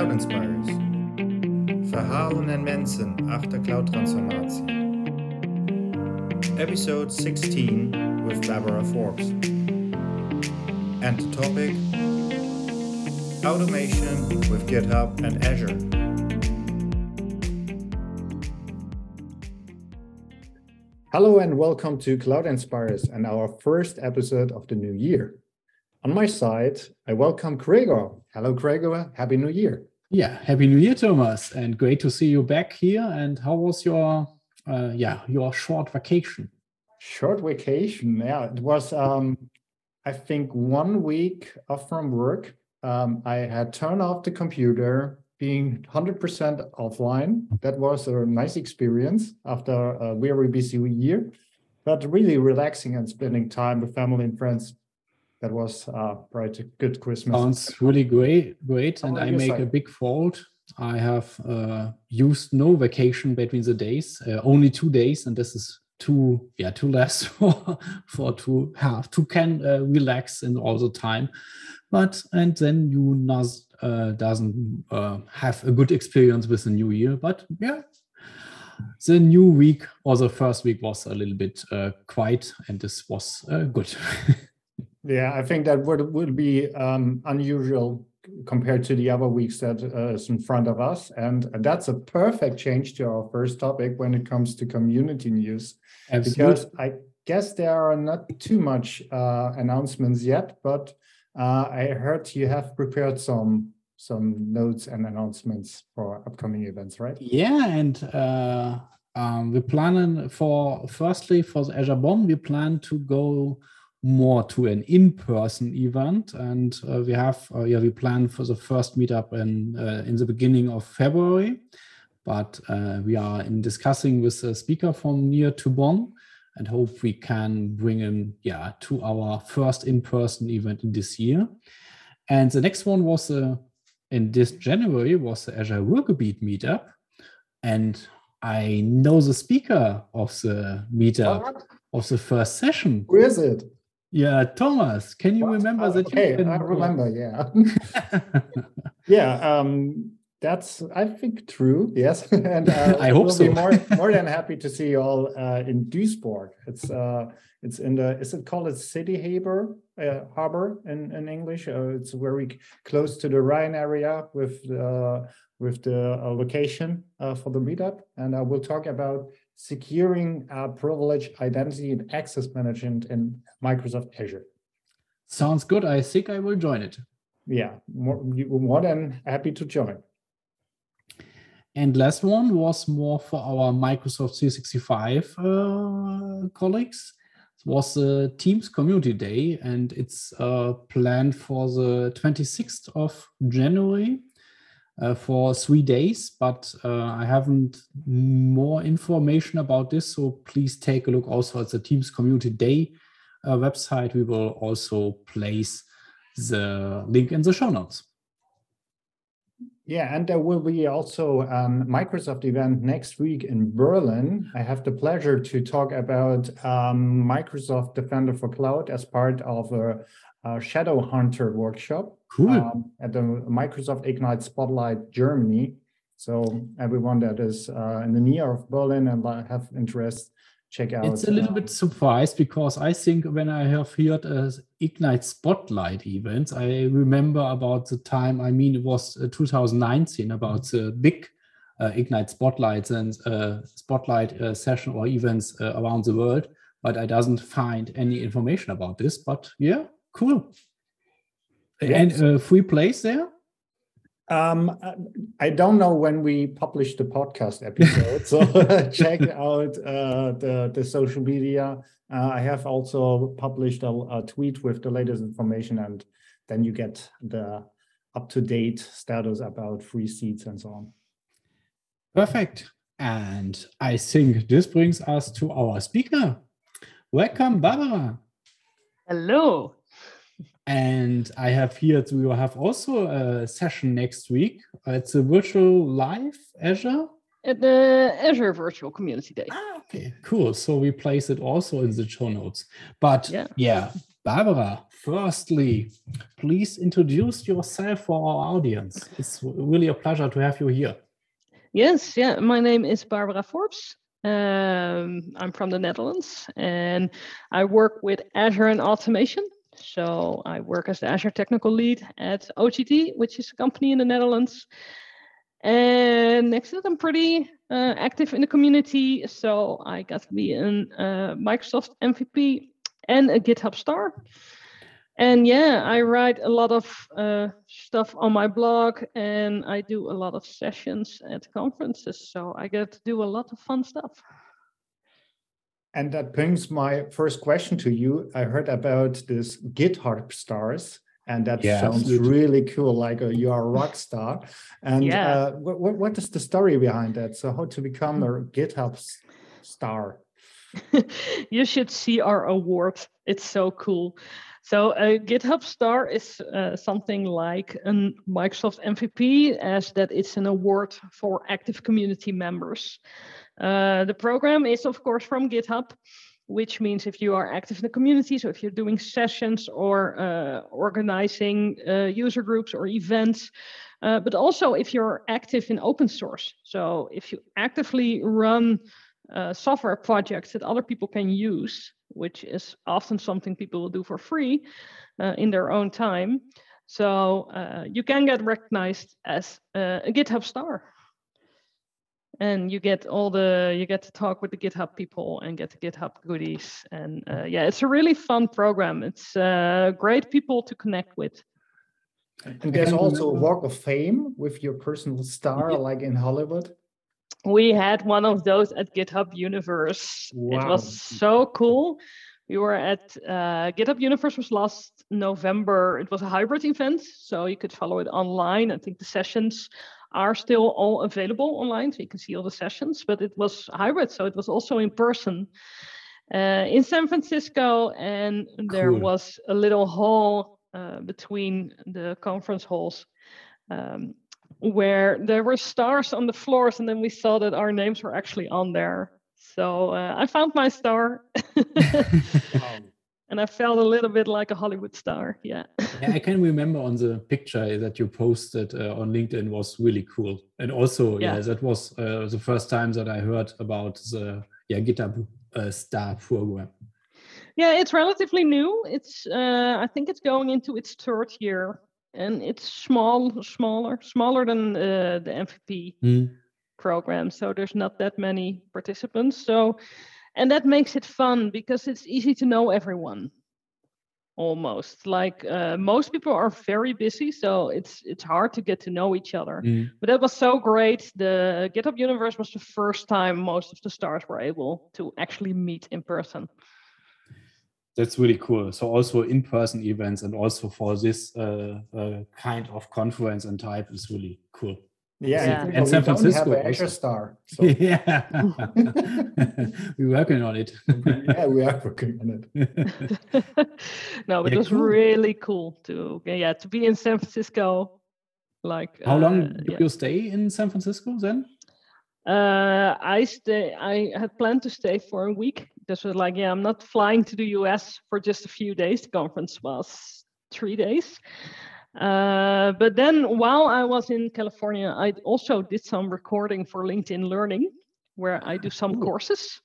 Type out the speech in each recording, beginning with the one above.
Cloud Inspires. Verhalen en mensen achter cloud-transformatie. Episode 16 with Barbara Forbes. And the topic Automation with GitHub and Azure. Hello and welcome to Cloud Inspires and our first episode of the new year. On my side, I welcome Gregor. Hello, Gregor. Happy New Year. Yeah, happy New Year, Thomas, and great to see you back here. And how was your, uh, yeah, your short vacation? Short vacation, yeah. It was, um, I think, one week off from work. Um, I had turned off the computer, being 100% offline. That was a nice experience after a very busy year, but really relaxing and spending time with family and friends that was uh, right a good Christmas. Sounds really great, great. And I make side? a big fault. I have uh, used no vacation between the days, uh, only two days, and this is too yeah too less for for to have to can uh, relax in all the time. But and then you not uh, doesn't uh, have a good experience with the new year. But yeah, the new week or the first week was a little bit quiet, and this was good. Yeah, I think that would would be um, unusual compared to the other weeks that uh, is in front of us, and that's a perfect change to our first topic when it comes to community news. Absolutely. Because I guess there are not too much uh, announcements yet, but uh, I heard you have prepared some some notes and announcements for upcoming events, right? Yeah, and uh, um, we're planning for firstly for the Azure Bonn, we plan to go more to an in-person event. And uh, we have uh, yeah we plan for the first meetup in uh, in the beginning of february. But uh, we are in discussing with a speaker from near to bonn and hope we can bring him yeah to our first in-person event in this year. And the next one was uh, in this january was the azure ruhrgebiet meetup. And i know the speaker of the meetup of the first session. Who is it yeah, Thomas, can you what? remember that? Okay, I remember. Yeah, yeah. Um, that's I think true. Yes, and uh, I hope we'll so. Be more more than happy to see you all uh, in Duisburg. It's uh, it's in the is it called a city harbor uh, harbor in in English? Uh, it's very close to the Rhine area with the with the uh, location uh, for the meetup, and I will talk about securing uh, privilege identity and access management in Microsoft Azure. Sounds good. I think I will join it. Yeah, more, more than happy to join. And last one was more for our Microsoft 365 uh, colleagues. It was the Teams Community Day, and it's uh, planned for the 26th of January uh, for three days, but uh, I haven't more information about this. So please take a look also at the Teams Community Day uh, website. We will also place the link in the show notes. Yeah, and there will be also um, Microsoft event next week in Berlin. I have the pleasure to talk about um, Microsoft Defender for Cloud as part of a, a Shadow Hunter workshop cool. um, at the Microsoft Ignite Spotlight Germany. So everyone that is uh, in the near of Berlin and have interest, check out. It's a little uh, bit surprised because I think when I have heard uh, Ignite Spotlight events, I remember about the time. I mean, it was uh, 2019 about the big uh, Ignite Spotlights and uh, Spotlight uh, session or events around the world. But I doesn't find any information about this. But yeah, cool. And uh, free place there? Um, I don't know when we publish the podcast episode, so check out uh, the the social media. Uh, I have also published a, a, tweet with the latest information, and then you get the up to date status about free seats and so on. Perfect. And I think this brings us to our speaker. Welcome, Barbara. Hello. And I have here, we will have also a session next week. It's a virtual live Azure. At the Azure Virtual Community Day. Ah, okay, cool. So we place it also in the show notes. But yeah, yeah Barbara, firstly, please introduce yourself for our audience. It's really a pleasure to have you here. Yes, yeah. My name is Barbara Forbes. Um, I'm from the Netherlands and I work with Azure and automation. So I work as the Azure technical lead at OGD, which is a company in the Netherlands. And next to that, I'm pretty uh, active in the community. So I got to be a uh, Microsoft MVP and a GitHub star. And yeah, I write a lot of uh, stuff on my blog and I do a lot of sessions at conferences. So I get to do a lot of fun stuff. And that brings my first question to you. I heard about this GitHub stars, and that yeah, sounds absolutely. really cool. Like a, you are a rock star. And yeah. uh, what, what is the story behind that? So, how to become a GitHub star? you should see our award. It's so cool. So a GitHub star is uh, something like a Microsoft MVP, as that it's an award for active community members. Uh, the program is, of course, from GitHub, which means if you are active in the community, so if you're doing sessions or uh, organizing uh, user groups or events, uh, but also if you're active in open source. So if you actively run uh, software projects that other people can use, which is often something people will do for free in their own time. So you can get recognized as a GitHub star and you get all the you get to talk with the github people and get the github goodies. And uh, yeah it's a really fun program. It's uh, great people to connect with. And there's also a walk of fame with your personal star like in hollywood. We had one of those at github universe. Wow. it was so cool. We were at uh, github universe was last november. It was a hybrid event so you could follow it online. I think the sessions are still all available online, so you can see all the sessions, but it was hybrid, so it was also in person uh, in San Francisco, and there was a little hall uh, between the conference halls. Um, where there were stars on the floors, and then we saw that our names were actually on there. So uh, I found my star. wow and I felt a little bit like a Hollywood star. Yeah. yeah, I can remember on the picture that you posted uh, on LinkedIn was really cool, and also yeah, yeah that was uh, the first time that I heard about the yeah GitHub uh, Star program. Yeah, it's relatively new. It's uh, I think it's going into its third year, and it's small, smaller, smaller than uh, the MVP mm. program. So there's not that many participants. So and that makes it fun because it's easy to know everyone almost. Like uh, most people are very busy so it's it's hard to get to know each other. Mm. but that was so great. The github universe was the first time most of the stars were able to actually meet in person. That's really cool. So also in-person events and also for this uh, uh, kind of conference and type is really cool yeah, yeah. and San Francisco have Azure Star. So. yeah, we're working on it. yeah, we are working on it. no, but yeah, it was cool. really cool to yeah to be in San Francisco. Like, how uh, long did yeah. you stay in San Francisco then? Uh, I stay. I had planned to stay for a week. This was like, yeah, I'm not flying to the US for just a few days. The conference was three days. Uh, but then while I was in California, I also did some recording for LinkedIn Learning, where I do some Ooh. courses.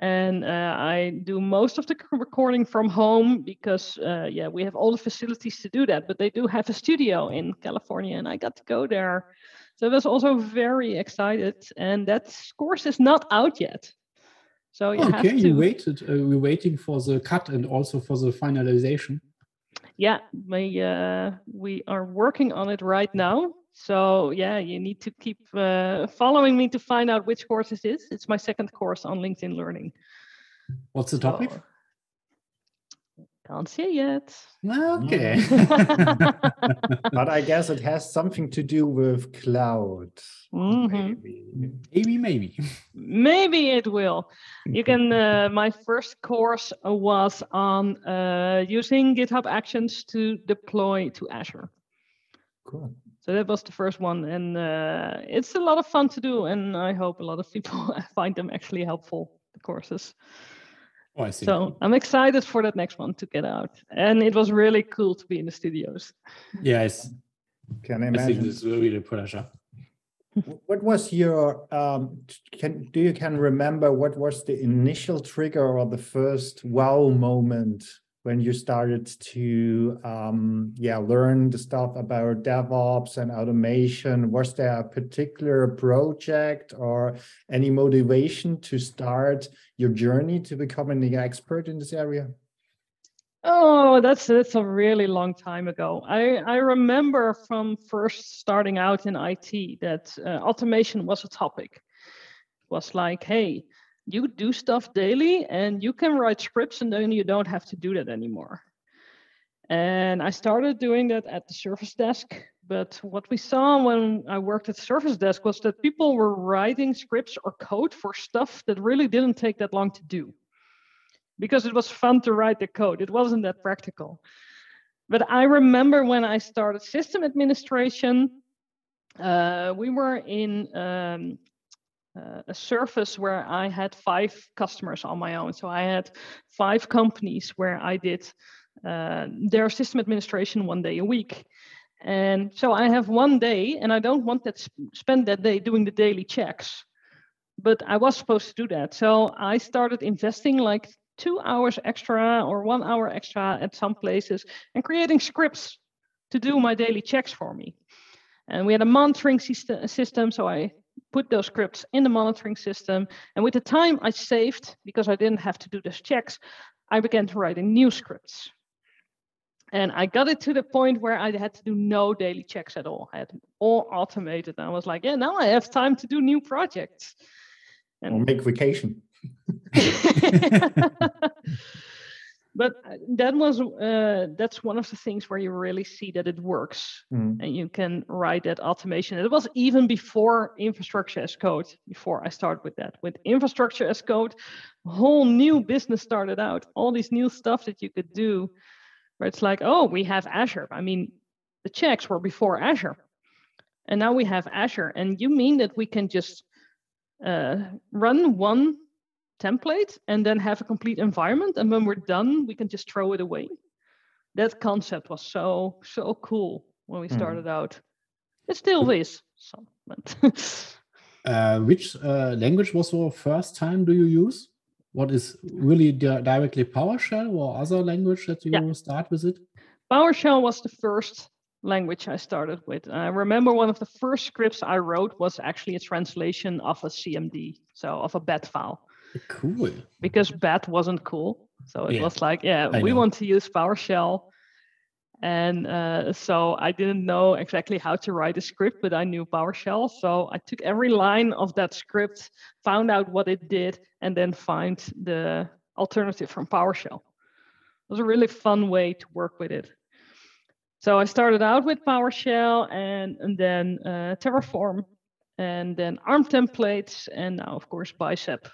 And uh, I do most of the recording from home because, uh, yeah, we have all the facilities to do that. But they do have a studio in California, and I got to go there. So I was also very excited. And that course is not out yet. So you okay, have to... you waited. Uh, we're waiting for the cut and also for the finalization yeah, we uh, we are working on it right now. So yeah, you need to keep uh, following me to find out which course it is. It's my second course on LinkedIn Learning. What's the topic? So, can't see yet. Okay. but I guess it has something to do with cloud. Mm-hmm. Maybe. maybe, maybe. Maybe it will. You can. Uh, my first course was on uh, using GitHub Actions to deploy to Azure. Cool. So that was the first one, and uh, it's a lot of fun to do, and I hope a lot of people find them actually helpful. The courses. Oh, I see. So I'm excited for that next one to get out. And it was really cool to be in the studios. yes, Can I I think imagine? this will be a pleasure. What was your um can do you can remember what was the initial trigger or the first wow moment when you started to um yeah learn the stuff about DevOps and automation? Was there a particular project or any motivation to start your journey to becoming an expert in this area? Oh, that's that's a really long time ago. I I remember from first starting out in IT that uh, automation was a topic. It was like, hey, you do stuff daily and you can write scripts and then you don't have to do that anymore. And I started doing that at the service desk. But what we saw when I worked at the service desk was that people were writing scripts or code for stuff that really didn't take that long to do because it was fun to write the code. It wasn't that practical. But I remember when I started system administration, uh, we were in um, uh, a service where I had five customers on my own. So I had five companies where I did uh, their system administration one day a week. And so I have one day, and I don't want that sp- spend that day doing the daily checks. But I was supposed to do that. So I started investing like two hours extra or one hour extra at some places and creating scripts to do my daily checks for me. And we had a monitoring syst- system, so I put those scripts in the monitoring system. And with the time I saved, because I didn't have to do those checks, I began to writing new scripts. And I got it to the point where I had to do no daily checks at all. I had all automated. And I was like, yeah, now I have time to do new projects. Or And make vacation? but that was uh, that's one of the things where you really see that it works. Mm. and you can write that automation. It was even before infrastructure as code before i started with that. With infrastructure as code whole new business started out. All these new stuff that you could do where it's like oh we have azure. I mean the checks were before azure. And now we have azure. And you mean that we can just uh, run one template and then have a complete environment and when we're done we can just throw it away that concept was so so cool when we Mhm. started out it still is so Uh, which uh, language was your first time do you use? What is really di- directly PowerShell or other language that you Yeah. start with it? PowerShell was the first language I started with. I remember one of the first scripts I wrote was actually a translation of a CMD, so of a BAT file, Cool. because BAT wasn't cool. So it Yeah, was like, yeah, I we know. want to use PowerShell. And uh, so I didn't know exactly how to write a script, but I knew PowerShell. So I took every line of that script, found out what it did, and then find the alternative from PowerShell. It was a really fun way to work with it. So I started out with PowerShell and, and then uh, Terraform and then ARM templates and now of course Bicep.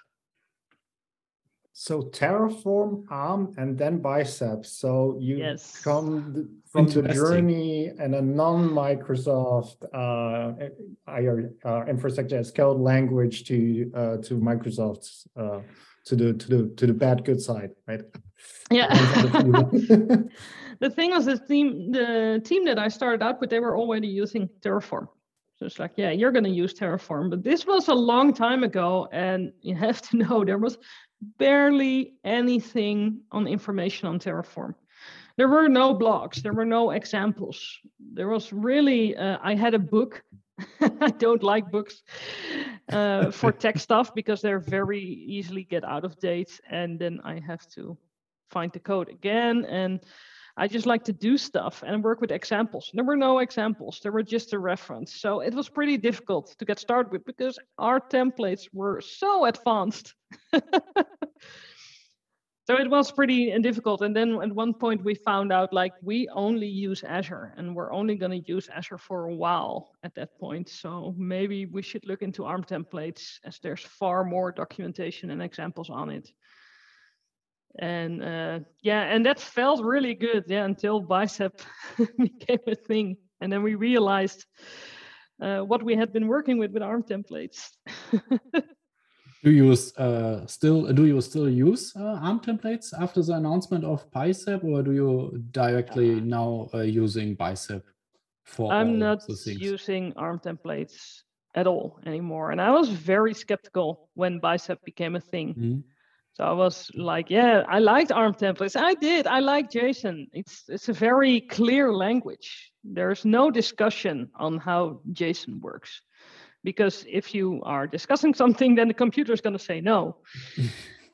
So Terraform, ARM, and then Bicep. So you Yes. come th- from the journey and a non-Microsoft uh, IR, uh, infrastructure as code language to uh, to Microsoft's uh, to the to the to the bad good side, right? Yeah. The the thing was the team the team that I started out with, they were already using Terraform. So it's like, yeah, you're gonna use Terraform. But this was a long time ago, and you have to know there was barely anything on information on Terraform. There were no blogs, there were no examples. There was really uh, I had a book. I don't like books uh, for tech stuff because they're very easily get out of date, and then I have to find the code again and I just like to do stuff and work with examples. There were no examples, there were just a reference. So it was pretty difficult to get started with because our templates were so advanced. so it was pretty uh, difficult. And then at one point we found out like we only use Azure and we're only going to use Azure for a while at that point. So maybe we should look into ARM templates as there's far more documentation and examples on it and uh, yeah and that felt really good yeah until bicep became a thing and then we realized uh, what we had been working with with arm templates Do you uh, still do you still use uh, ARM templates after the announcement of Bicep, or do you directly now uh, using Bicep for? I'm not using ARM templates at all anymore, and I was very skeptical when Bicep became a thing. Mm -hmm. So I was like, yeah, I liked ARM templates. I did. I like JSON. It's it's a very clear language. There's no discussion on how JSON works because if you are discussing something, then the computer is going to say no.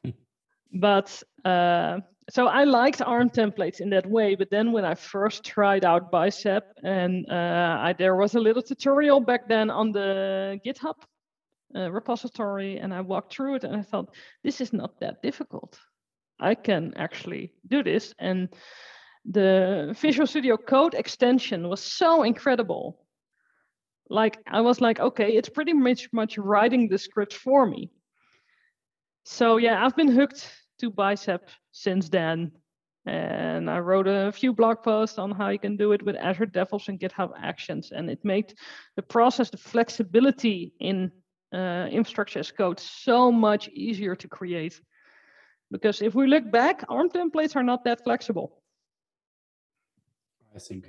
but uh, so I liked ARM templates in that way. But then when I first tried out Bicep, and uh, I, there was a little tutorial back then on the GitHub uh, repository, and I walked through it, and I thought this is not that difficult. I can actually do this, and the Visual Studio Code extension was so incredible like I was like, okay, it's pretty much much writing the script for me. So yeah, I've been hooked to Bicep since then. And I wrote a few blog posts on how you can do it with Azure DevOps and GitHub Actions. And it made the process, the flexibility in uh, infrastructure as code so much easier to create. Because if we look back, ARM templates are not that flexible. I think.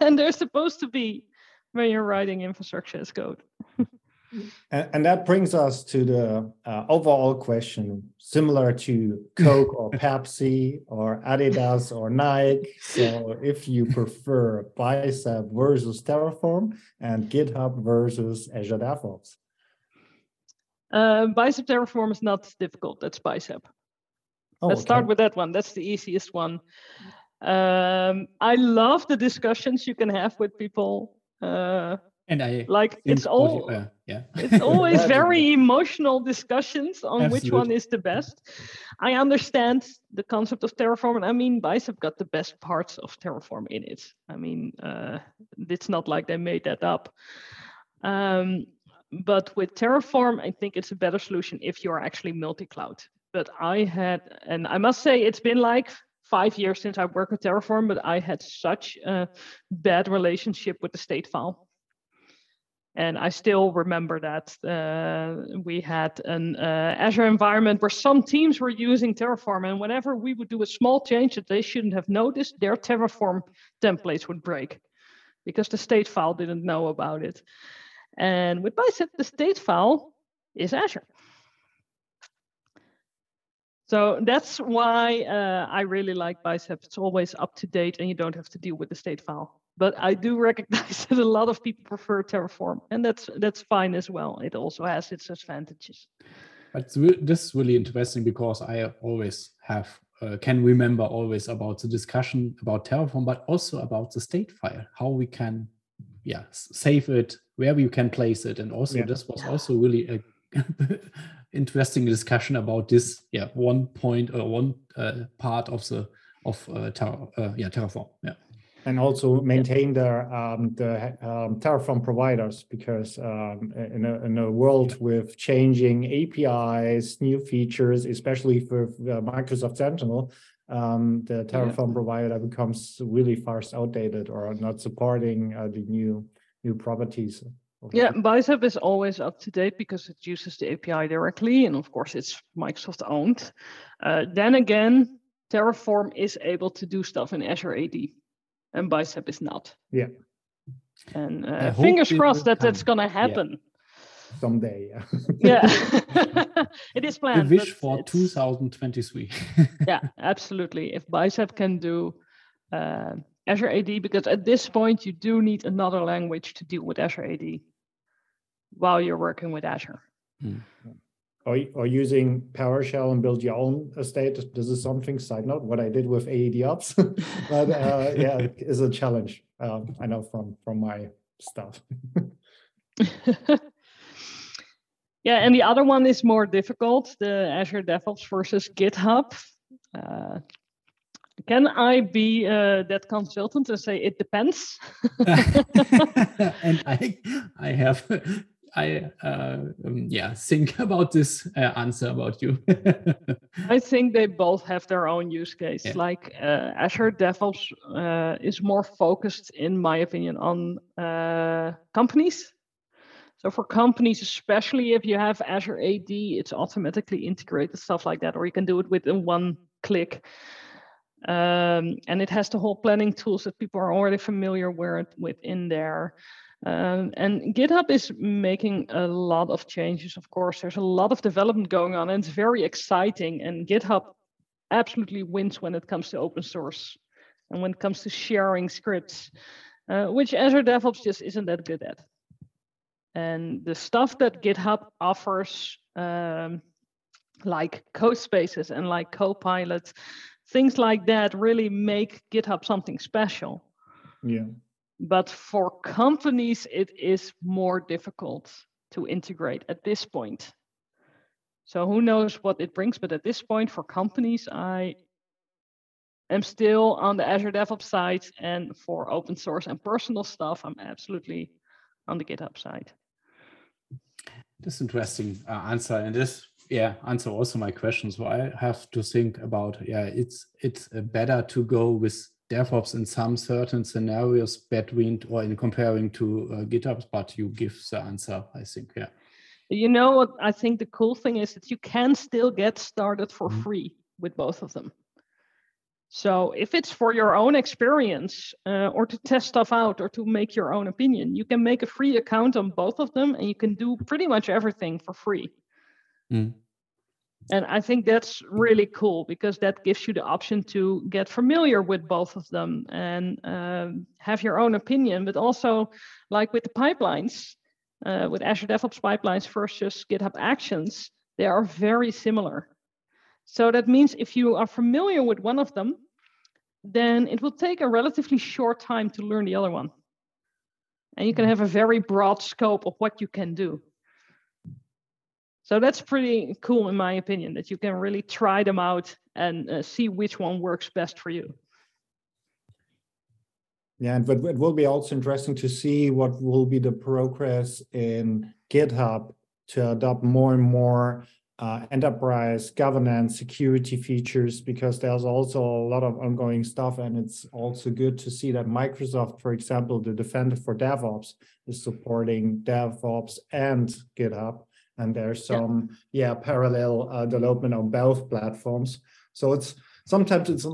And they're supposed to be when you're writing infrastructure as code. and, and, that brings us to the uh, overall question, similar to Coke or Pepsi or Adidas or Nike. So, if you prefer Bicep versus Terraform and GitHub versus Azure DevOps. Uh, bicep Terraform is not difficult. That's Bicep. Oh, Let's okay. start with that one. That's the easiest one. Um, I love the discussions you can have with people uh, and I like it's all uh, yeah it's always very emotional discussions on Absolutely. which one is the best. I understand the concept of Terraform, and I mean Bicep got the best parts of Terraform in it. I mean, uh, it's not like they made that up. Um, but with Terraform, I think it's a better solution if you're actually multi-cloud. But I had, and I must say, it's been like five years since I worked with Terraform, but I had such a bad relationship with the state file. And I still remember that uh, we had an uh, Azure environment where some teams were using Terraform, and whenever we would do a small change that they shouldn't have noticed, their Terraform templates would break because the state file didn't know about it. And with Bicep, the state file is Azure. So that's why uh, I really like Bicep. It's always up to date and you don't have to deal with the state file. But I do recognize that a lot of people prefer Terraform, and that's that's fine as well. It also has its advantages. But this is really interesting because I always have uh, can remember always about the discussion about Terraform, but also about the state file, how we can, yeah, save it, where you can place it, and also yeah. this was also really a interesting discussion about this yeah one point or one uh, part of the of uh, ter- uh, yeah terraform yeah. And also maintain the um, the um, terraform providers because um, in, a, in a world with changing apis new features especially for uh, microsoft sentinel um, the terraform yeah. provider becomes really fast outdated or not supporting uh, the new new properties yeah, Bicep is always up to date because it uses the API directly, and of course it's Microsoft owned. Uh, then again, Terraform is able to do stuff in Azure AD, and Bicep is not. Yeah. And uh, fingers crossed that that's going to happen. Yeah. Someday, yeah. yeah, it is planned. We wish for 2023. yeah, absolutely. If Bicep can do uh, Azure AD, because at this point you do need another language to deal with Azure AD while you're working with Azure. Hmm. Or, or using PowerShell and build your own estate. This is something, side note, what I did with AAD Ops. but uh, yeah, it is a challenge. Um, I know from from my stuff. Yeah, and the other one is more difficult, the Azure DevOps versus GitHub. Uh, can I be uh, that consultant and say it depends? and I, I have, I, uh, um, yeah, think about this uh, answer about you. I think they both have their own use case. Yeah. Like uh, Azure DevOps uh, is more focused, in my opinion, on uh, companies. So for companies, especially if you have Azure AD, it's automatically integrated stuff like that, or you can do it within one click. Um, and it has the whole planning tools that people are already familiar with in there. Um, and GitHub is making a lot of changes, of course. There's a lot of development going on, and it's very exciting. And GitHub absolutely wins when it comes to open source and when it comes to sharing scripts, uh, which Azure DevOps just isn't that good at. And the stuff that GitHub offers, um, like Codespaces and like Copilot, things like that really make GitHub something special. Yeah. But for companies, it is more difficult to integrate at this point. So who knows what it brings, but at this point for companies, I am still on the Azure DevOps side, and for open source and personal stuff, I'm absolutely on the GitHub side. This interesting uh, answer, and this yeah answer also my question. So I have to think about yeah, it's it's uh, better to go with DevOps in some certain scenarios between or in comparing to uh, GitHub, but you give the answer, I think, yeah. You know what I think the cool thing is that you can still get started for mm-hmm. free with both of them. So if it's for your own experience uh, or to test stuff out or to make your own opinion, you can make a free account on both of them and you can do pretty much everything for free. Mm. And I think that's really cool because that gives you the option to get familiar with both of them and um, have your own opinion, but also like with the pipelines, uh, with Azure DevOps pipelines versus GitHub Actions, they are very similar. So that means if you are familiar with one of them, then it will take a relatively short time to learn the other one. And you can have a very broad scope of what you can do. So that's pretty cool, in my opinion, that you can really try them out and uh, see which one works best for you. Yeah, and it will be also interesting to see what will be the progress in GitHub to adopt more and more uh, enterprise governance security features because there's also a lot of ongoing stuff and it's also good to see that microsoft for example the defender for devops is supporting devops and github and there's some yeah, yeah parallel uh, development on both platforms. So it's sometimes it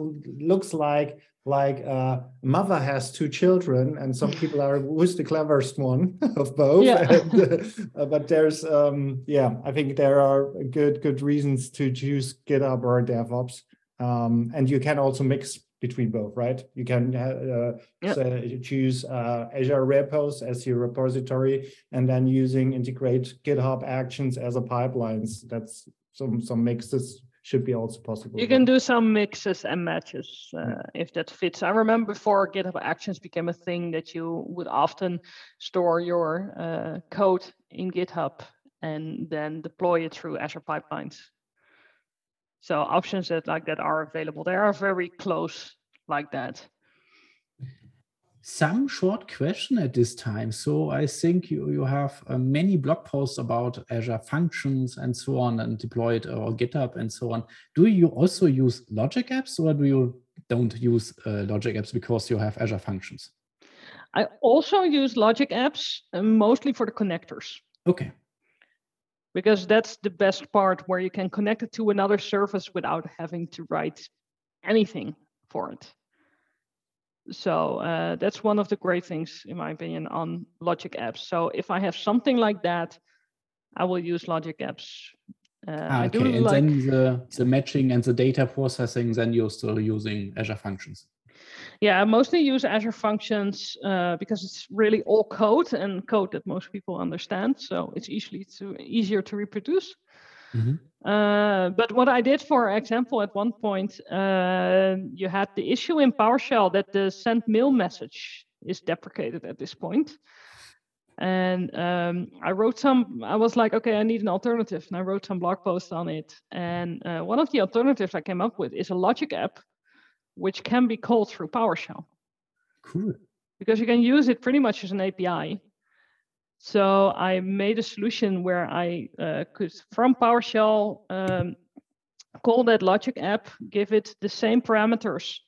looks like like uh, mother has two children and some people are who's the cleverest one of both yeah. and, uh, but there's um, yeah i think there are good good reasons to choose github or devops um, and you can also mix between both right you can uh, yeah. so choose uh, azure repos as your repository and then using integrate github actions as a pipelines that's some some mixes should be also possible. You can do some mixes and matches uh, if that fits. I remember before GitHub Actions became a thing that you would often store your uh, code in GitHub and then deploy it through Azure pipelines. So options that like that are available. They are very close like that some short question at this time. So I think you, you have uh, many blog posts about Azure functions and so on and deployed or GitHub and so on. Do you also use logic apps or do you don't use uh, logic apps because you have Azure functions? I also use logic apps uh, mostly for the connectors. Okay. Because that's the best part where you can connect it to another service without having to write anything for it. So uh, that's one of the great things, in my opinion, on Logic apps. So if I have something like that, I will use Logic apps. Uh, ah, okay, and like... then the, the matching and the data processing, then you're still using Azure Functions. Yeah, I mostly use Azure Functions uh, because it's really all code and code that most people understand. So it's easily to, easier to reproduce. Mm-hmm. Uh, but what I did, for example, at one point, uh, you had the issue in PowerShell that the send mail message is deprecated at this point. And um, I wrote some, I was like, okay, I need an alternative. And I wrote some blog posts on it. And uh, one of the alternatives I came up with is a logic app, which can be called through PowerShell. Cool. Because you can use it pretty much as an API. So I made a solution where I uh, could, from PowerShell, um, call that logic app, give it the same parameters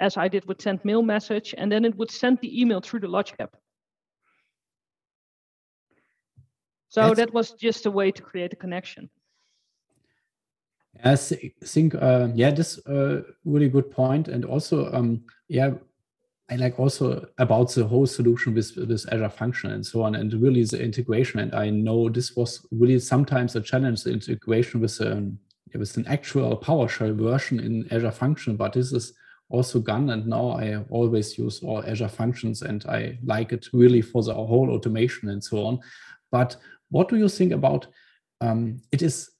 as I did with send mail message, and then it would send the email through the logic app. So That's... that was just a way to create a connection. I think, uh, yeah, this uh, really good point, and also, um, yeah, I like also about the whole solution with with Azure Function and so on, and really the integration. And I know this was really sometimes a challenge, the integration with um, with an actual PowerShell version in Azure Function, but this is also gone. And now I always use all Azure Functions, and I like it really for the whole automation and so on. But what do you think about? Um, it is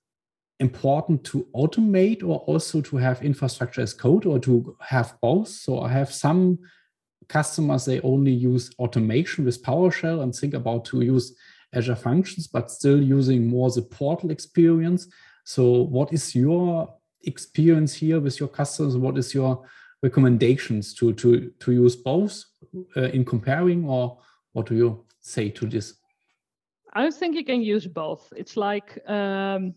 important to automate or also to have infrastructure as code or to have both. So I have some customers, they only use automation with PowerShell and think about to use Azure Functions, but still using more the portal experience. So what is your experience here with your customers? What is your recommendations to, to, to use both uh, in comparing or what do you say to this? I think you can use both. It's like um,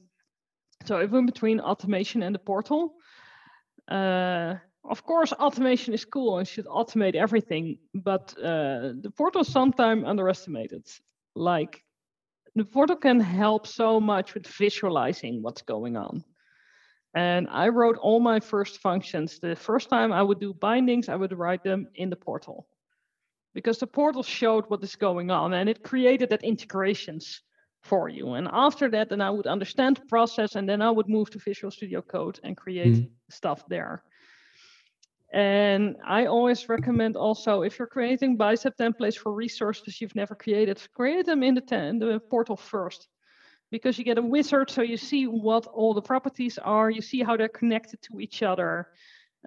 so even between automation and the portal, uh, of course, automation is cool and should automate everything, but uh, the portal is sometimes underestimated. Like the portal can help so much with visualizing what's going on. And I wrote all my first functions. The first time I would do bindings, I would write them in the portal because the portal showed what is going on and it created that integrations for you. And after that, then I would understand the process and then I would move to Visual Studio Code and create mm. stuff there. And I always recommend also if you're creating bicep templates for resources you've never created, create them in the, in the portal first because you get a wizard so you see what all the properties are, you see how they're connected to each other.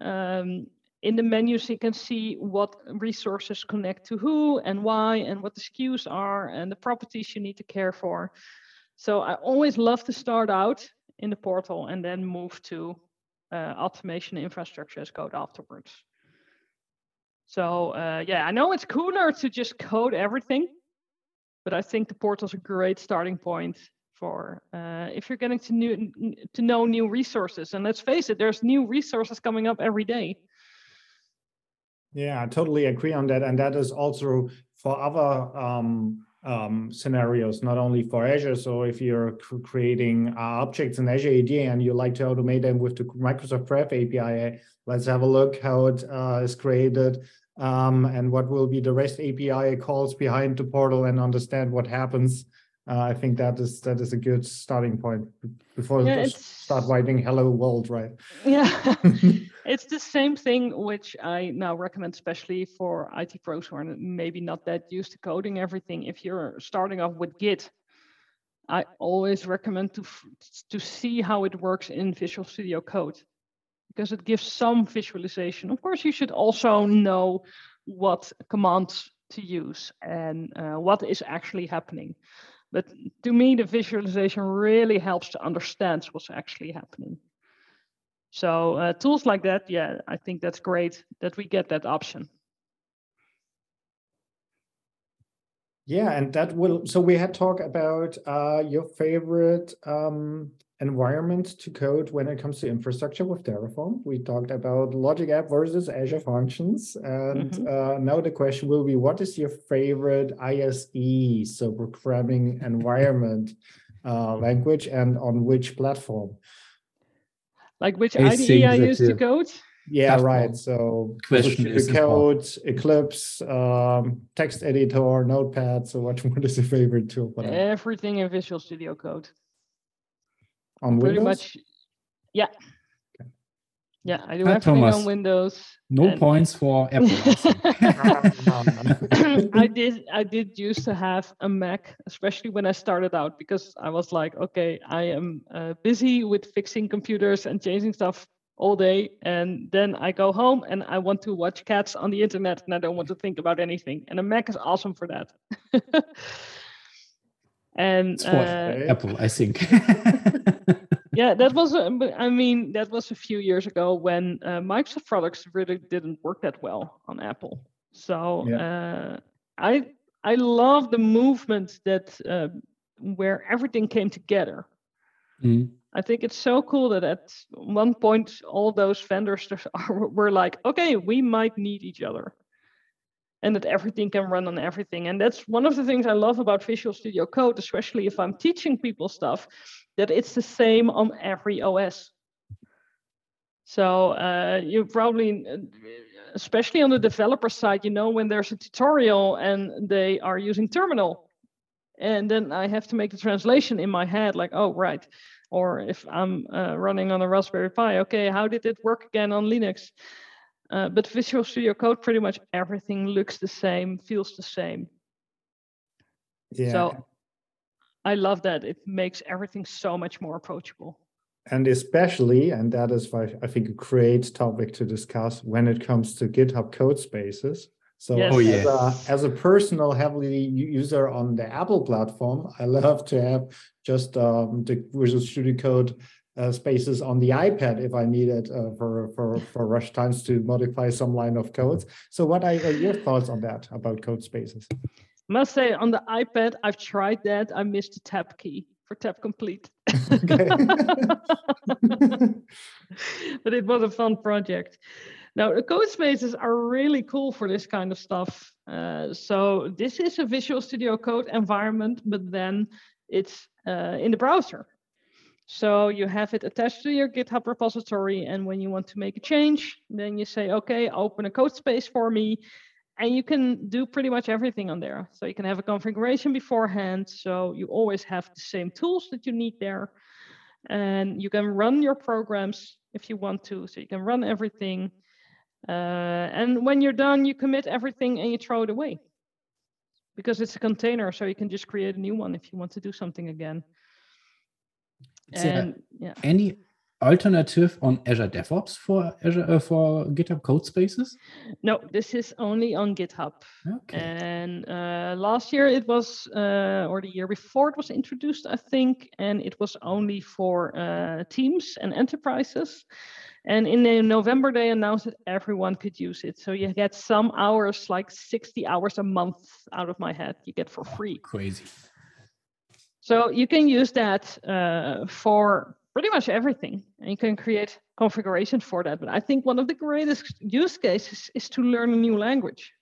Um, in the menus, you can see what resources connect to who and why, and what the SKUs are, and the properties you need to care for. So I always love to start out in the portal and then move to uh, automation infrastructure as code afterwards. So uh, yeah, I know it's cooler to just code everything, but I think the portal is a great starting point for uh, if you're getting to new to know new resources. And let's face it, there's new resources coming up every day. Yeah, I totally agree on that. And that is also for other um, um, scenarios, not only for Azure. So if you're creating uh, objects in Azure AD and you like to automate them with the Microsoft Graph API, let's have a look how it uh, is created um, and what will be the REST API calls behind the portal and understand what happens uh, I think that is that is a good starting point before yeah, start writing "Hello World," right? Yeah, it's the same thing which I now recommend, especially for IT pros who are maybe not that used to coding everything. If you're starting off with Git, I always recommend to to see how it works in Visual Studio Code because it gives some visualization. Of course, you should also know what commands to use and uh, what is actually happening. But to me, the visualization really helps to understand what's actually happening. So uh, tools like that, yeah, I think that's great that we get that option. Yeah, and that will. So we had talked about uh, your favorite um, environment to code when it comes to infrastructure with Terraform. We talked about Logic App versus Azure Functions. And mm-hmm. uh, now the question will be what is your favorite ISE, so programming environment uh, language, and on which platform? Like which I IDE I use to code? Yeah, right. So question is code, Eclipse, um, text editor, Notepad. So what, what is your favorite tool? Everything in Visual Studio Code on Pretty Windows? much, yeah. Yeah, I do Hi, everything Thomas. on Windows. No and... points for Apple. I did. I did used to have a Mac, especially when I started out, because I was like, okay, I am uh, busy with fixing computers and changing stuff all day, and then I go home and I want to watch cats on the internet, and I don't want to think about anything. And a Mac is awesome for that. and uh, Apple, I think. yeah, that was. I mean, that was a few years ago when uh, Microsoft products really didn't work that well on Apple. So yeah. uh, I I love the movement that uh, where everything came together. Mm. I think it's so cool that at one point all those vendors were like, okay, we might need each other. And that everything can run on everything. And that's one of the things I love about Visual Studio Code, especially if I'm teaching people stuff, that it's the same on every OS. So uh, you probably, especially on the developer side, you know when there's a tutorial and they are using terminal, and then I have to make the translation in my head, like, oh right, or if I'm uh, running on a Raspberry Pi, okay, how did it work again on Linux? Uh, but Visual Studio Code, pretty much everything looks the same, feels the same. Yeah. So I love that. It makes everything so much more approachable and especially, and that is why I think a great topic to discuss when it comes to GitHub Codespaces. So yes. oh, yeah. as, a, as, a, personal heavily user on the Apple platform, I love to have just um, the Visual Studio Code uh, spaces on the iPad if I need it uh, for, for, for rush times to modify some line of codes. So what are your thoughts on that about Codespaces? I must say on the iPad, I've tried that. I missed the tab key for tab complete. but it was a fun project. Now, the Codespaces are really cool for this kind of stuff. Uh, so this is a Visual Studio Code environment, but then it's uh, in the browser. So you have it attached to your GitHub repository, and when you want to make a change, then you say, okay, open a code space for me, and you can do pretty much everything on there. So you can have a configuration beforehand. So you always have the same tools that you need there. And you can run your programs if you want to. So you can run everything. Uh, and when you're done, you commit everything and you throw it away. Because it's a container, so you can just create a new one if you want to do something again. And, yeah. Any alternative on Azure DevOps for Azure uh, for GitHub Codespaces? No, this is only on GitHub. Okay. And uh, last year it was, uh, or the year before it was introduced, I think, and it was only for uh, teams and enterprises. And in November they announced that everyone could use it. So you get some hours, like 60 hours a month, out of my head, you get for free. Crazy. So you can use that uh, for pretty much everything and you can create configuration for that. But i think one of the greatest use cases is to learn a new language.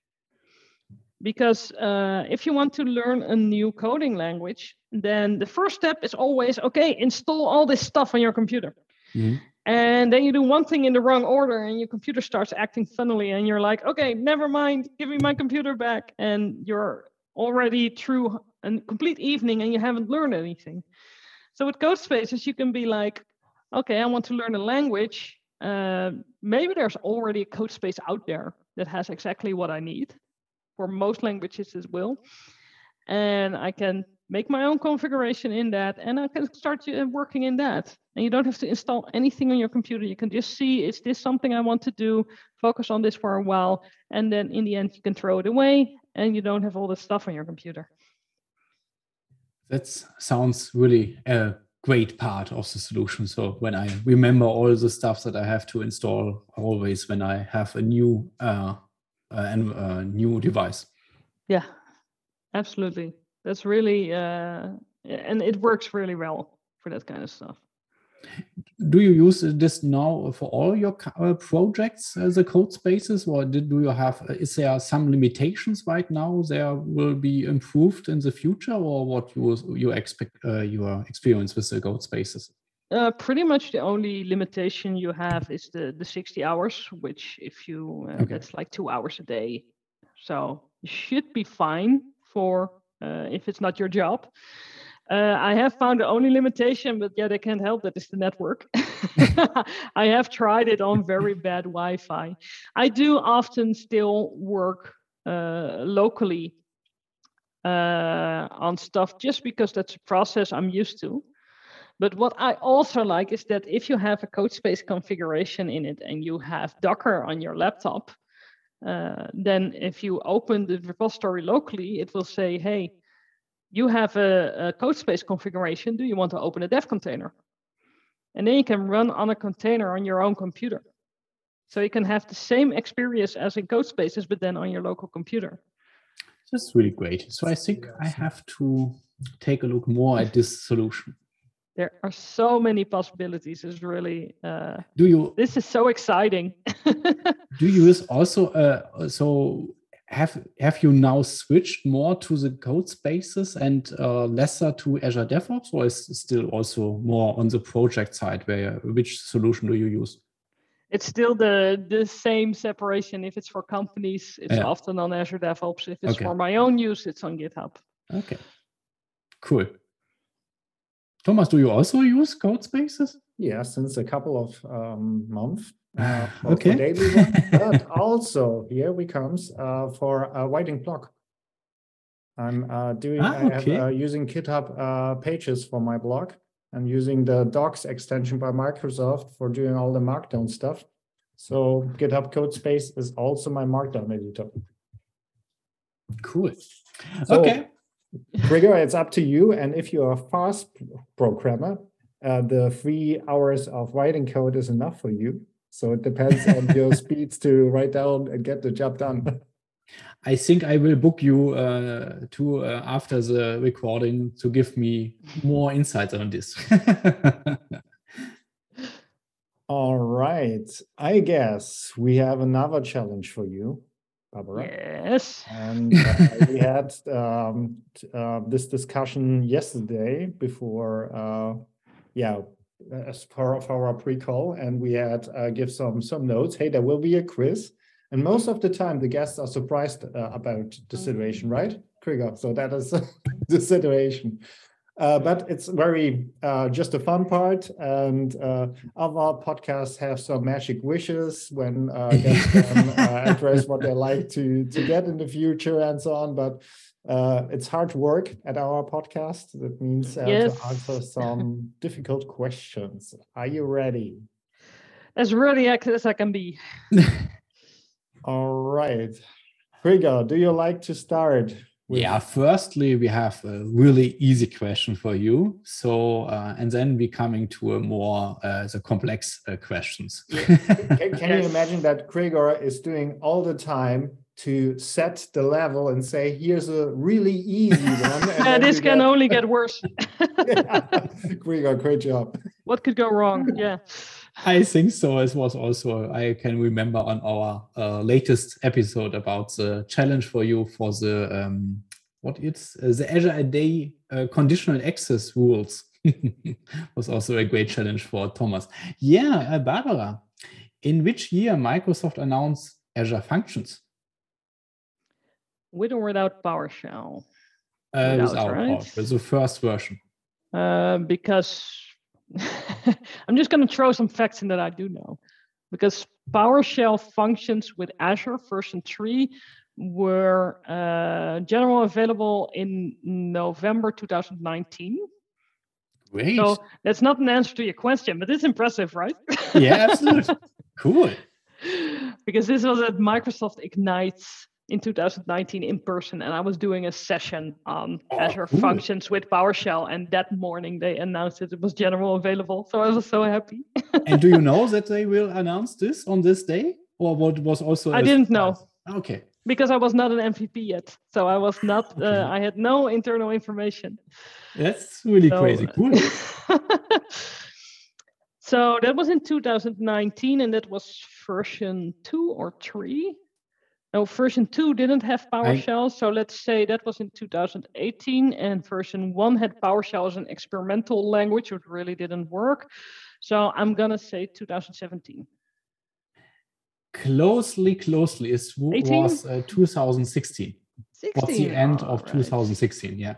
Because uh, if you want to learn a new coding language then the first step is always okay install all this stuff on your computer. Mm-hmm. and then you do one thing in the wrong order and your computer starts acting funnily and you're like okay never mind give me my computer back. And you're already through a complete evening and you haven't learned anything so with Codespaces, you can be like, okay, I want to learn a language. Uh, maybe there's already a code space out there that has exactly what I need. For most languages, as well. And I can make my own configuration in that, and I can start uh, working in that. And you don't have to install anything on your computer. You can just see, is this something I want to do? Focus on this for a while, and then in the end, you can throw it away, and you don't have all this stuff on your computer. That sounds really a great part of the solution. So when I remember all the stuff that I have to install always when I have a new uh, uh, a new device. Yeah, absolutely. That's really uh, and it works really well for that kind of stuff do you use this now for all your uh, projects as a Codespaces or did, do you have uh, is there some limitations right now there will be improved in the future or what you you expect uh, your experience with the Codespaces? Uh, pretty much the only limitation you have is the the 60 hours which if you uh, okay. that's like two hours a day. So you should be fine for uh, if it's not your job uh, I have found the only limitation, but yet I can't help that is the network. I have tried it on very bad Wi-Fi. I do often still work uh, locally uh, on stuff just because that's a process I'm used to. But what I also like is that if you have a code space configuration in it and you have Docker on your laptop, uh, then if you open the repository locally, it will say, hey, you have a, a code space configuration. Do you want to open a dev container? And then you can run on a container on your own computer. So you can have the same experience as in Codespaces, but then on your local computer. That's really great. So I think I have to take a look more at this solution. There are so many possibilities. It's really uh, do you this is so exciting. do you use also uh, so have have you now switched more to the Codespaces and uh, lesser to Azure DevOps, or is it still also more on the project side? Where which solution do you use? It's still the the same separation. If it's for companies, it's Yeah. often on Azure DevOps. If it's Okay. for my own use, it's on GitHub. Okay, cool. Thomas, do you also use Codespaces? Yeah, since a couple of um, months. Uh, for Okay. daily one, but also here we comes uh, for uh, writing blog. I'm uh, doing Ah, I have, uh, using GitHub uh, pages for my blog I'm using the Docs extension by Microsoft for doing all the Markdown stuff. So GitHub Codespace is also my Markdown editor. Cool. So- okay. Gregor, it's up to you. And if you're a fast programmer, uh, the three hours of writing code is enough for you. So it depends on your speeds to write down and get the job done. I think I will book you uh, to uh, after the recording to give me more insights on this. All right. I guess we have another challenge for you, Barbara. Yes. And uh, we had um, uh, this discussion yesterday before, uh, yeah, as part of our pre-call, and we had uh, give some some notes. Hey, there will be a quiz, and most of the time the guests are surprised uh, about the situation, right, Gregor? So that is the situation. Uh, but it's very uh, just a fun part, and uh, other podcasts have some magic wishes when uh, guests can uh, address what they like to to get in the future and so on. But uh, it's hard work at our podcast. That means uh, Yes. to answer some difficult questions. Are you ready? As ready as I can be. All right, Gregor, do you like to start? With- yeah, firstly, we have a really easy question for you. So, uh, and then we're coming to a more uh, the complex uh, questions. Can, can you imagine that Gregor is doing all the time to set the level and say, "Here's a really easy one." and Uh, this can get- only get worse. Gregor, great job. what could go wrong? Yeah. I think so. It was also I can remember on our uh, latest episode about the challenge for you for the um, what it's uh, the Azure AD uh, conditional access rules was also a great challenge for Thomas. Yeah, uh, Barbara, in which year Microsoft announced Azure Functions? With or without PowerShell. Uh, Without, without right? PowerShell, the first version. Uh, because I'm just going to throw some facts in that I do know. Because PowerShell functions with Azure version 3 were uh, general available in November 2019. Great. So that's not an answer to your question, but it's impressive, right? yeah, absolutely. cool. because this was at Microsoft Ignites in 2019 in person, and I was doing a session on Oh, Azure. Functions with PowerShell, and that morning they announced that it was general available. So I was so happy. and do you know that they will announce this on this day, or what was also? I didn't know. Okay. because I was not an MVP yet, so I was not. Okay. Uh, I had no internal information. That's really So- crazy. Cool. so that was in 2019, and that was version two or three. No, version two didn't have PowerShell, so let's say that was in 2018, and version one had PowerShell as an experimental language, which really didn't work. So I'm gonna say 2017. Closely, closely. It was uh, 2016. Was the end of 2016. Yeah.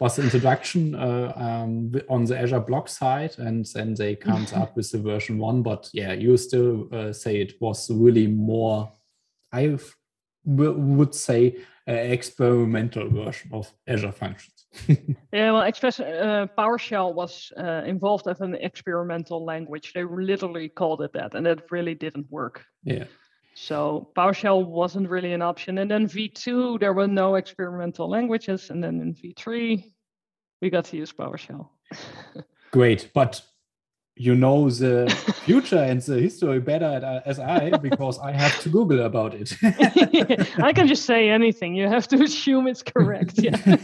Was the introduction uh, um, on the Azure block side, and then they comes up with the version one. But yeah, you still uh, say it was really more. I would say uh, experimental version of Azure Functions. Yeah, well, Express uh, PowerShell was uh, involved as an experimental language. They literally called it that, and it really didn't work. yeah. So PowerShell wasn't really an option. And then V2, there were no experimental languages. And then in V3, we got to use PowerShell. Great, but you know the future and the history better uh, as I because I have to Google about it. I can just say anything. You have to assume it's correct. Yeah.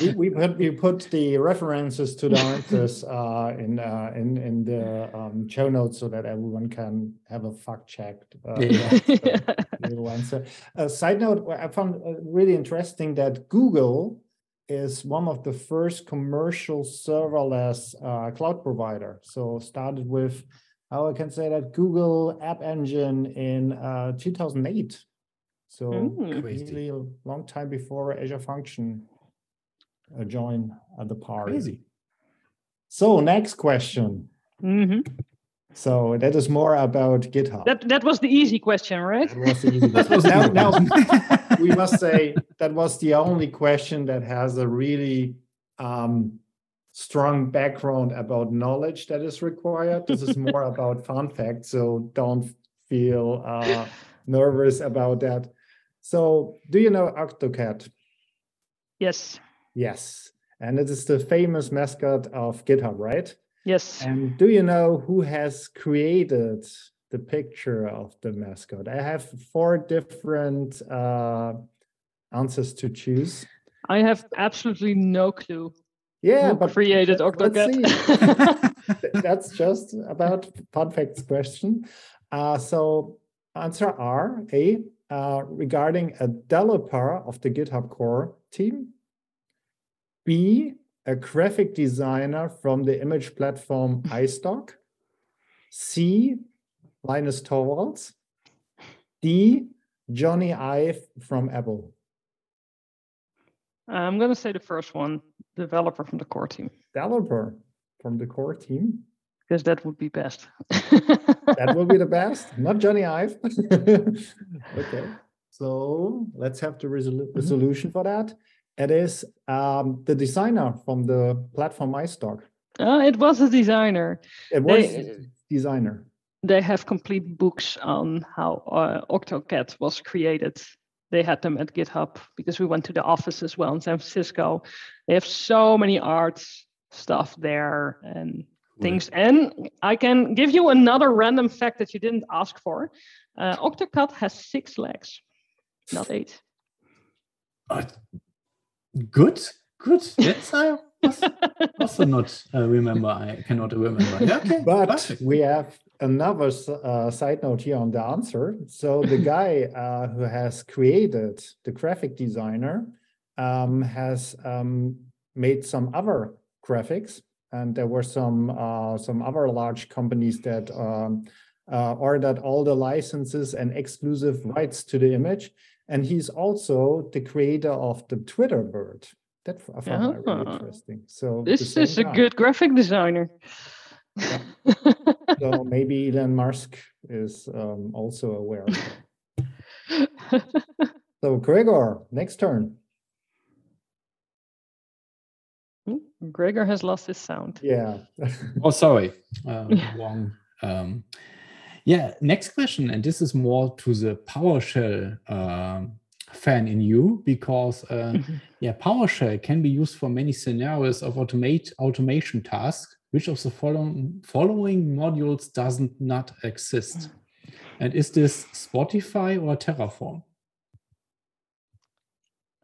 we, we put we put the references to the answers uh, in uh, in in the um, show notes so that everyone can have a fact checked. Uh, Yeah. yeah, little answer. A side note: I found uh, really interesting that Google is one of the first commercial serverless uh, cloud provider. So started with, how I can say that Google App Engine in uh, 2008. So Mm. really a long time before Azure Function uh, joined uh, the party. Crazy. So next question. hmm So that is more about GitHub. That that was the easy question, right? That was the easy That was now, now question. we must say that was the only question that has a really um, strong background about knowledge that is required. This is more about fun facts, so don't feel uh, nervous about that. So, do you know Octocat? Yes. Yes, and it is the famous mascot of GitHub, right? Yes. And do you know who has created the picture of the mascot? I have four different uh, answers to choose. I have absolutely no clue Yeah, who but created Octocat. That's just about fun facts question. Uh, so answer R, A, uh, regarding a developer of the GitHub core team. B, a graphic designer from the image platform iStock. C, Linus Torvalds. D, Jony Ive from Apple. I'm gonna say the first one, developer from the core team, Developer from the core team. because that would be best. that will be the best, not Jony Ive. okay, so let's have the, resolu- the Mhm. solution for that. It is um, the designer from the platform iStock. Ah, it was a designer. It was They- designer. They have complete books on how uh, Octocat was created. They had them at GitHub because we went to the office as well in San Francisco. They have so many art stuff there and things. And I can give you another random fact that you didn't ask for. Uh, Octocat has six legs, not eight. Uh, good, good. Yes, I was also not uh, remember. I cannot remember. Yeah, okay, But perfect. we have another uh, side note here on the answer. So the guy uh, who has created the graphic designer um, has um, made some other graphics, and there were some uh, some other large companies that um, uh, ordered all the licenses and exclusive rights to the image. And he's also the creator of the Twitter bird. That I found really Ah. interesting. So This is a guy. good graphic designer. so maybe Elon Musk is um, also aware. Of. So Gregor, next turn. Gregor has lost his sound. Yeah. Oh, sorry, uh, wrong. Um, yeah, next question, and this is more to the PowerShell um fan in you because uh, Mhm. yeah, PowerShell can be used for many scenarios of automate automation tasks. Which of the following following modules doesn't not exist? And is this Spotify or Terraform?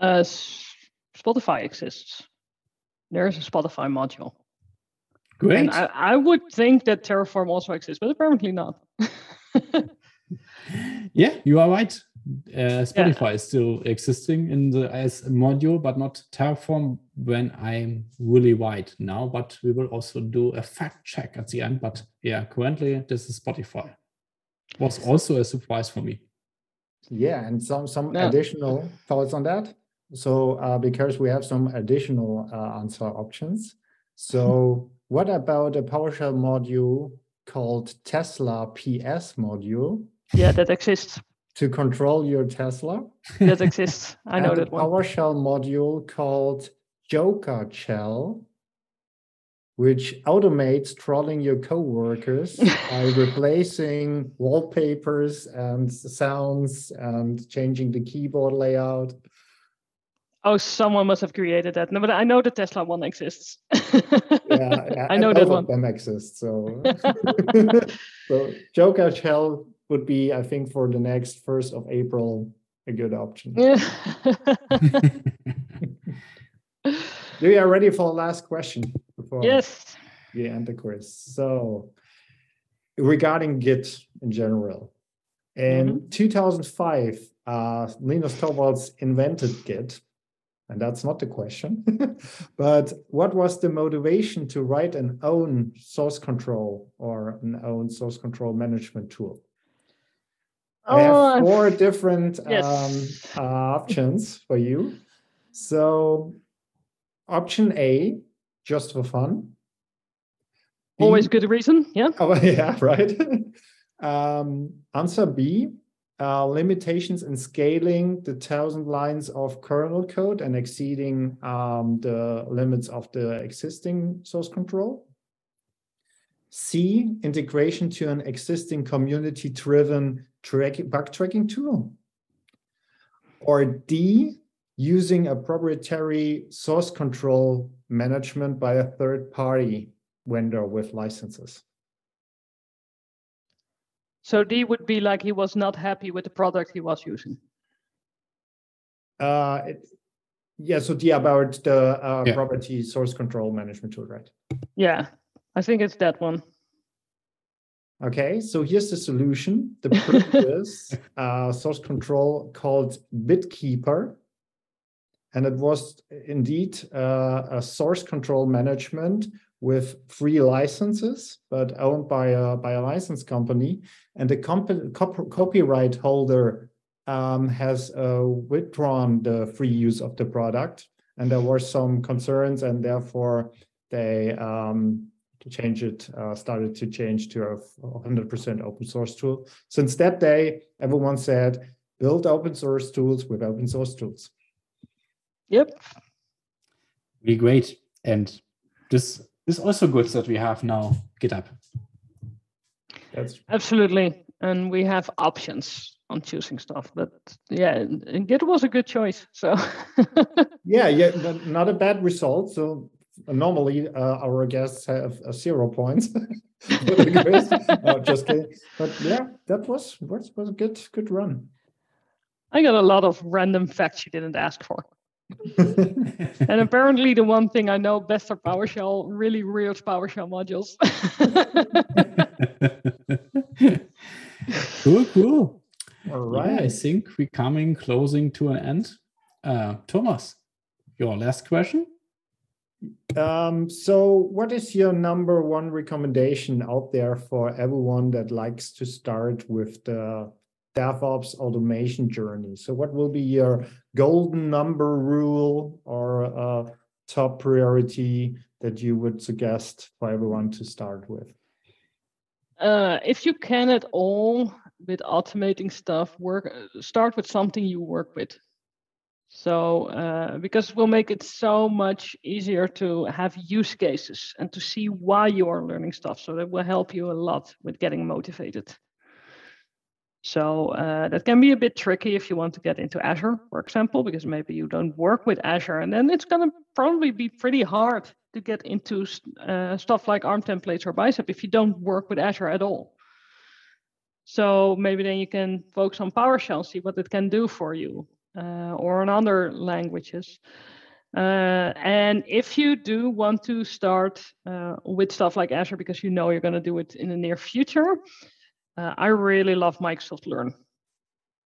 Uh, Spotify exists. There is a Spotify module. Great. And I, I would think that Terraform also exists, but apparently not. yeah, you are right. Uh, Spotify is still existing in the as a module, but not Terraform when I'm really wide now. But we will also do a fact check at the end. But yeah, currently this is Spotify. Was also a surprise for me. Yeah, and some some Yeah. additional thoughts on that. So uh, because we have some additional uh, answer options. So what about a PowerShell module called Tesla PS module yeah, that exists. To control your Tesla? That exists. I know that one. PowerShell module called Joker Shell, which automates trolling your coworkers by replacing wallpapers and sounds and changing the keyboard layout. Oh, someone must have created that. No, but I know the Tesla one exists. Yeah, yeah, I know that one. them exist. So, so Joker Shell would be, I think, for the next first of April, a good option. Do we are ready for the last question before yes. we end the quiz. So, regarding Git in general, In mm-hmm. 2005, uh, Linus Torvalds invented Git, and that's not the question. but what was the motivation to write an own source control or an own source control management tool? Oh, I have four different yes. um, uh, options for you. So, option A, just for fun. B, Always good reason. Yeah. Oh, yeah, right. um, answer B, uh, limitations in scaling the thousand lines of kernel code and exceeding um, the limits of the existing source control. C, integration to an existing community driven track, bug tracking tool. Or D, using a proprietary source control management by a third party vendor with licenses. So D would be like he was not happy with the product he was using. Uh, it, yeah, so D about the uh, yeah. property source control management tool, right? Yeah, I think it's that one. Okay, so here's the solution. The previous uh, source control called BitKeeper. And it was indeed uh, a source control management with free licenses, but owned by a, by a license company. And the comp- cop- copyright holder um, has uh, withdrawn the free use of the product. And there were some concerns, and therefore they um, change it, uh, started to change to a 100% open source tool. Since that day, everyone said, build open source tools with open source tools. Yep. Really great. And this is also good that we have now GitHub. That's absolutely. And we have options on choosing stuff. But yeah, and Git was a good choice. So yeah, yeah, not a bad result. So normally uh, our guests have uh, zero points no, just kidding. But yeah, that was was was a good good run. I got a lot of random facts you didn't ask for. and apparently, the one thing I know best are PowerShell, really weird PowerShell modules. cool, cool. All right. Yeah, I think we're coming closing to an end. Uh, Thomas, your last question. Um, so, what is your number one recommendation out there for everyone that likes to start with the DevOps automation journey? So, what will be your golden number rule or a top priority that you would suggest for everyone to start with? Uh, if you can at all with automating stuff, work start with something you work with. So, uh, because it will make it so much easier to have use cases and to see why you are learning stuff. So, that will help you a lot with getting motivated. So, uh, that can be a bit tricky if you want to get into Azure, for example, because maybe you don't work with Azure. And then it's going to probably be pretty hard to get into uh, stuff like ARM templates or Bicep if you don't work with Azure at all. So, maybe then you can focus on PowerShell, see what it can do for you uh, or in other languages. Uh, and if you do want to start uh, with stuff like Azure because you know you're going to do it in the near future, uh, I really love Microsoft Learn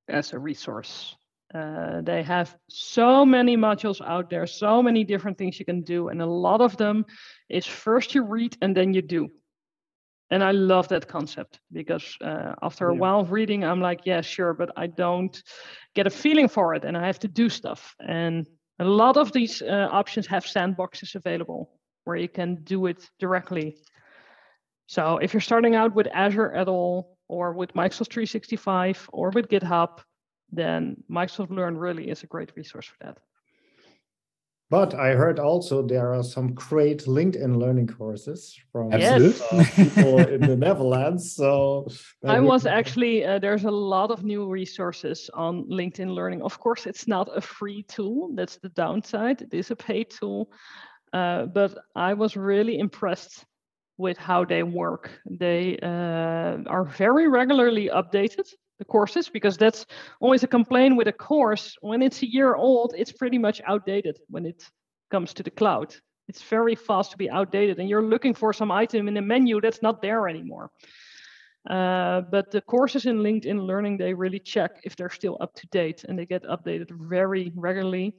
as a resource. Uh, they have so many modules out there, so many different things you can do, and a lot of them is first you read and then you do and I love that concept because uh, after a yeah. while of reading, I'm like, yeah, sure, but I don't get a feeling for it, and I have to do stuff. And a lot of these uh, options have sandboxes available where you can do it directly. So if you're starting out with Azure at all, or with Microsoft 365, or with GitHub, then Microsoft Learn really is a great resource for that. But I heard also there are some great LinkedIn learning courses from yes. uh, people in the Netherlands. So I was actually uh, there's a lot of new resources on LinkedIn Learning. Of course, it's not a free tool. That's the downside. It is a paid tool, uh, but I was really impressed with how they work. They uh, are very regularly updated the courses because that's always a complaint with a course when it's a year old it's pretty much outdated when it comes to the cloud it's very fast to be outdated and you're looking for some item in the menu that's not there anymore Uh, but the courses in LinkedIn Learning, they really check if they're still up to date and they get updated very regularly.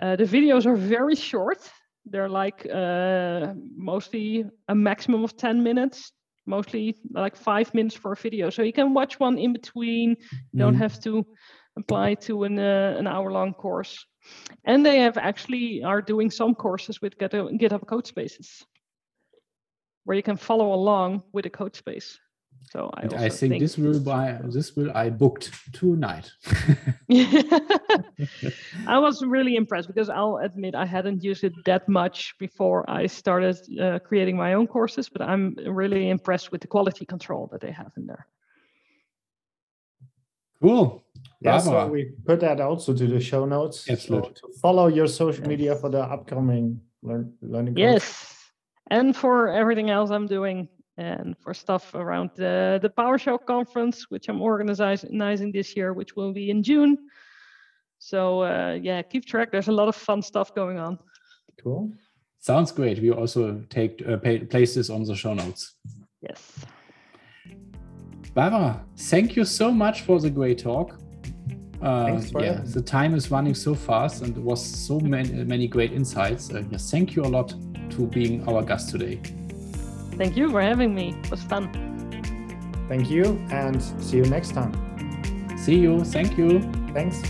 Uh, the videos are very short. They're like uh, mostly a maximum of 10 minutes, mostly like five minutes for a video. So you can watch one in between. You don't Mhm. have to apply to an, uh, an hour long course. And they have actually are doing some courses with GitHub, GitHub Codespaces where you can follow along with a code space. So I, I think, this will buy this will I booked tonight. I was really impressed because I'll admit I hadn't used it that much before I started uh, creating my own courses, but I'm really impressed with the quality control that they have in there. cool. Yeah, so we put that also to the show notes. So Absolutely. to follow your social media for the upcoming learn, learning. course. Yes. And for everything else I'm doing and for stuff around the, the PowerShell conference, which I'm organizing this year, which will be in June. So uh, yeah, keep track. There's a lot of fun stuff going on. Cool. Sounds great. We also take uh, pay, place this on the show notes. Yes. Barbara, thank you so much for the great talk. Uh, Thanks for yeah, having the time is running so fast, and there was so many many great insights. Uh, yeah, thank you a lot to being our guest today. Thank you for having me. It was fun. Thank you and see you next time. See you. Thank you. Thanks.